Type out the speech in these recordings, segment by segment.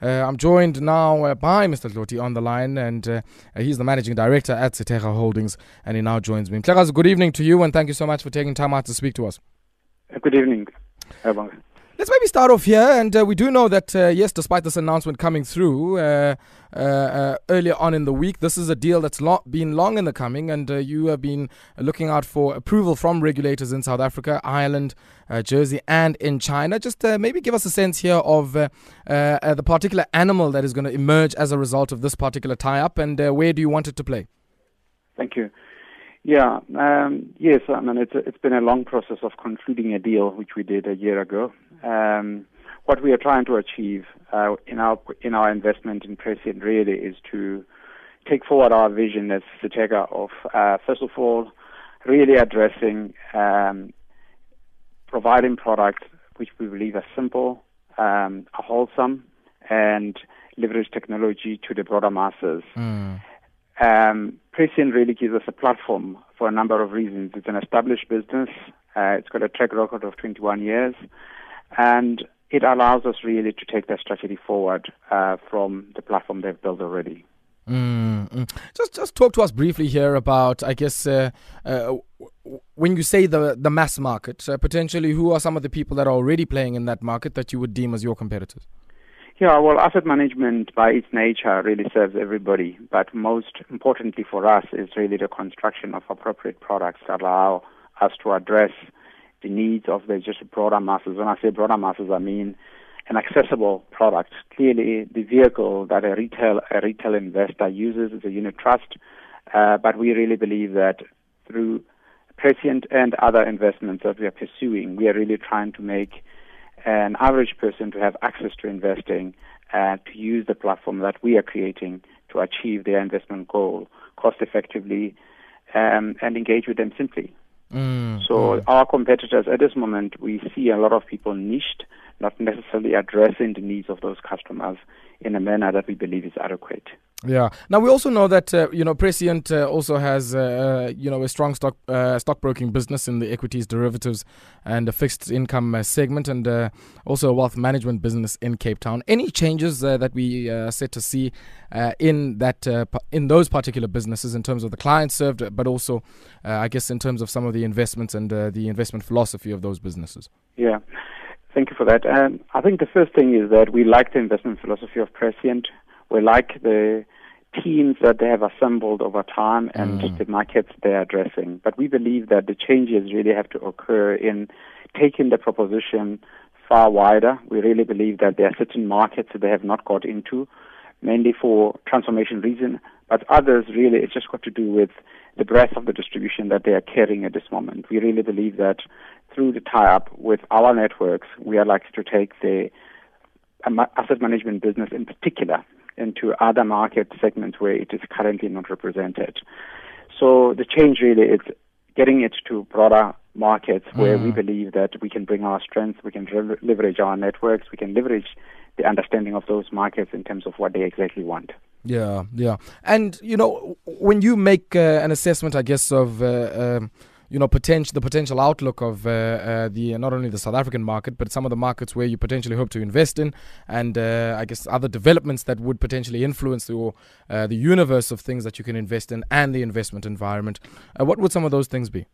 Uh, I'm joined now uh, by Mr. Dloti on the line, and uh, he's the managing director at Sithega Holdings, and he now joins me. Mhlekazi, good evening to you, and thank you so much for taking time out to speak to us. Good evening. Let's maybe start off here, and uh, we do know that uh, yes, despite this announcement coming through uh, uh, uh earlier on in the week, this is a deal that's lo- been long in the coming, and uh, you have been looking out for approval from regulators in South Africa, Ireland, Jersey, and in China. Just maybe give us a sense here of the particular animal that is going to emerge as a result of this particular tie-up, and where do you want it to play? Thank you. Yeah, um, yes, I mean, it's, it's been a long process of concluding a deal, which we did a year ago. Um, what we are trying to achieve uh, in our in our investment in Prescient really is to take forward our vision as Sithega of uh, first of all really addressing um, providing products which we believe are simple, um, are wholesome, and leverage technology to the broader masses. Mm. Um, Prescient really gives us a platform for a number of reasons. It's an established business. Uh, it's got a track record of 21 years and it allows us really to take that strategy forward uh, from the platform they've built already. Mm-hmm. Just, just talk to us briefly here about, I guess, uh, uh, when you say the the mass market, uh, potentially, who are some of the people that are already playing in that market that you would deem as your competitors? Yeah, well, asset management by its nature really serves everybody, but most importantly for us is really the construction of appropriate products that allow us to address the needs of the just broader masses. When I say broader masses, I mean an accessible product. Clearly, the vehicle that a retail a retail investor uses is a unit trust, uh, but we really believe that through Prescient and other investments that we are pursuing, we are really trying to make an average person to have access to investing and to use the platform that we are creating to achieve their investment goal cost effectively um, and engage with them simply. Mm, so mm. our competitors at this moment, we see a lot of people niched, not necessarily addressing the needs of those customers in a manner that we believe is adequate. Yeah. Now we also know that uh, you know Prescient uh, also has uh, uh you know a strong stock uh, stockbroking business in the equities, derivatives, and a fixed income uh, segment, and also a wealth management business in Cape Town. Any changes that we are set to see in that in those particular businesses in terms of the clients served, but also I guess in terms of some of the investments and the investment philosophy of those businesses. Yeah. Thank you for that. Um, I think the first thing is that we like the investment philosophy of Prescient. We like the teams that they have assembled over time and mm. the markets they're addressing. But we believe that the changes really have to occur in taking the proposition far wider. We really believe that there are certain markets that they have not got into, mainly for transformation reason, but others really it's just got to do with the breadth of the distribution that they are carrying at this moment. We really believe that through the tie-up with our networks, we are likely to take the um, asset management business in particular into other market segments where it is currently not represented. So the change really is getting it to broader markets where mm. we believe that we can bring our strengths, we can re- leverage our networks, we can leverage the understanding of those markets in terms of what they exactly want. Yeah, yeah. And, you know, when you make uh, an assessment, I guess, of. Uh, um, you know, potential the potential outlook of uh, uh, the not only the South African market, but some of the markets where you potentially hope to invest in, and uh, I guess other developments that would potentially influence the uh, the universe of things that you can invest in and the investment environment. Uh, what would some of those things be?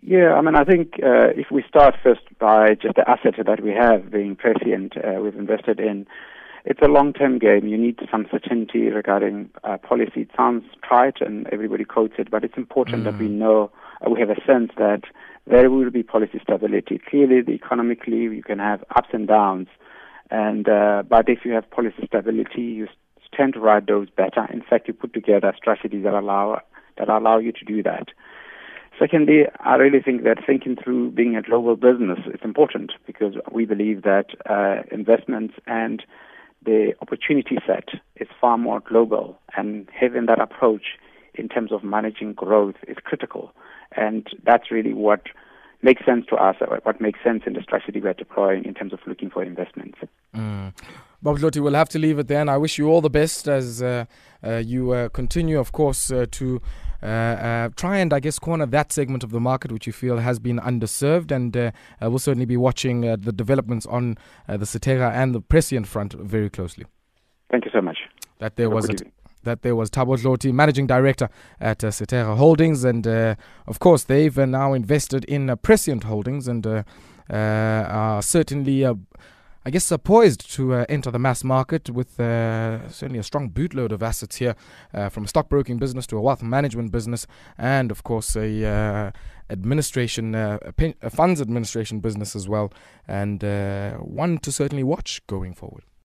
Yeah, I mean, I think uh, if we start first by just the asset that we have being Prescient, we've invested in it's a long-term game. You need some certainty regarding uh, policy. It sounds trite and everybody quotes it, but it's important mm. that we mm. know, uh, we have a sense that there will be policy stability. Clearly, the economically, you can have ups and downs, and uh, but if you have policy stability, you tend to ride those better. In fact, you put together strategies that allow that allow you to do that. Secondly, I really think that thinking through being a global business is important because we believe that uh, investments and the opportunity set is far more global, and having that approach in terms of managing growth is critical. And that's really what makes sense to us, what makes sense in the strategy we're deploying in terms of looking for investments. Mm. Thabo Dloti, we'll have to leave it there, and I wish you all the best as uh, uh, you uh, continue, of course, uh, to uh, uh, try and, I guess, corner that segment of the market which you feel has been underserved. And uh, we'll certainly be watching the developments on the Sithega and the Prescient front very closely. Thank you so much. That there was a, that there was Thabo Dloti, managing director at uh, Sithega Holdings, and uh, of course they've uh, now invested in uh, Prescient Holdings and uh, uh, are certainly. I guess are poised to uh, enter the mass market with uh, certainly a strong bootload of assets here, uh, from a stockbroking business to a wealth management business, and of course a administration, a, pen- a funds administration business as well, and one to certainly watch going forward.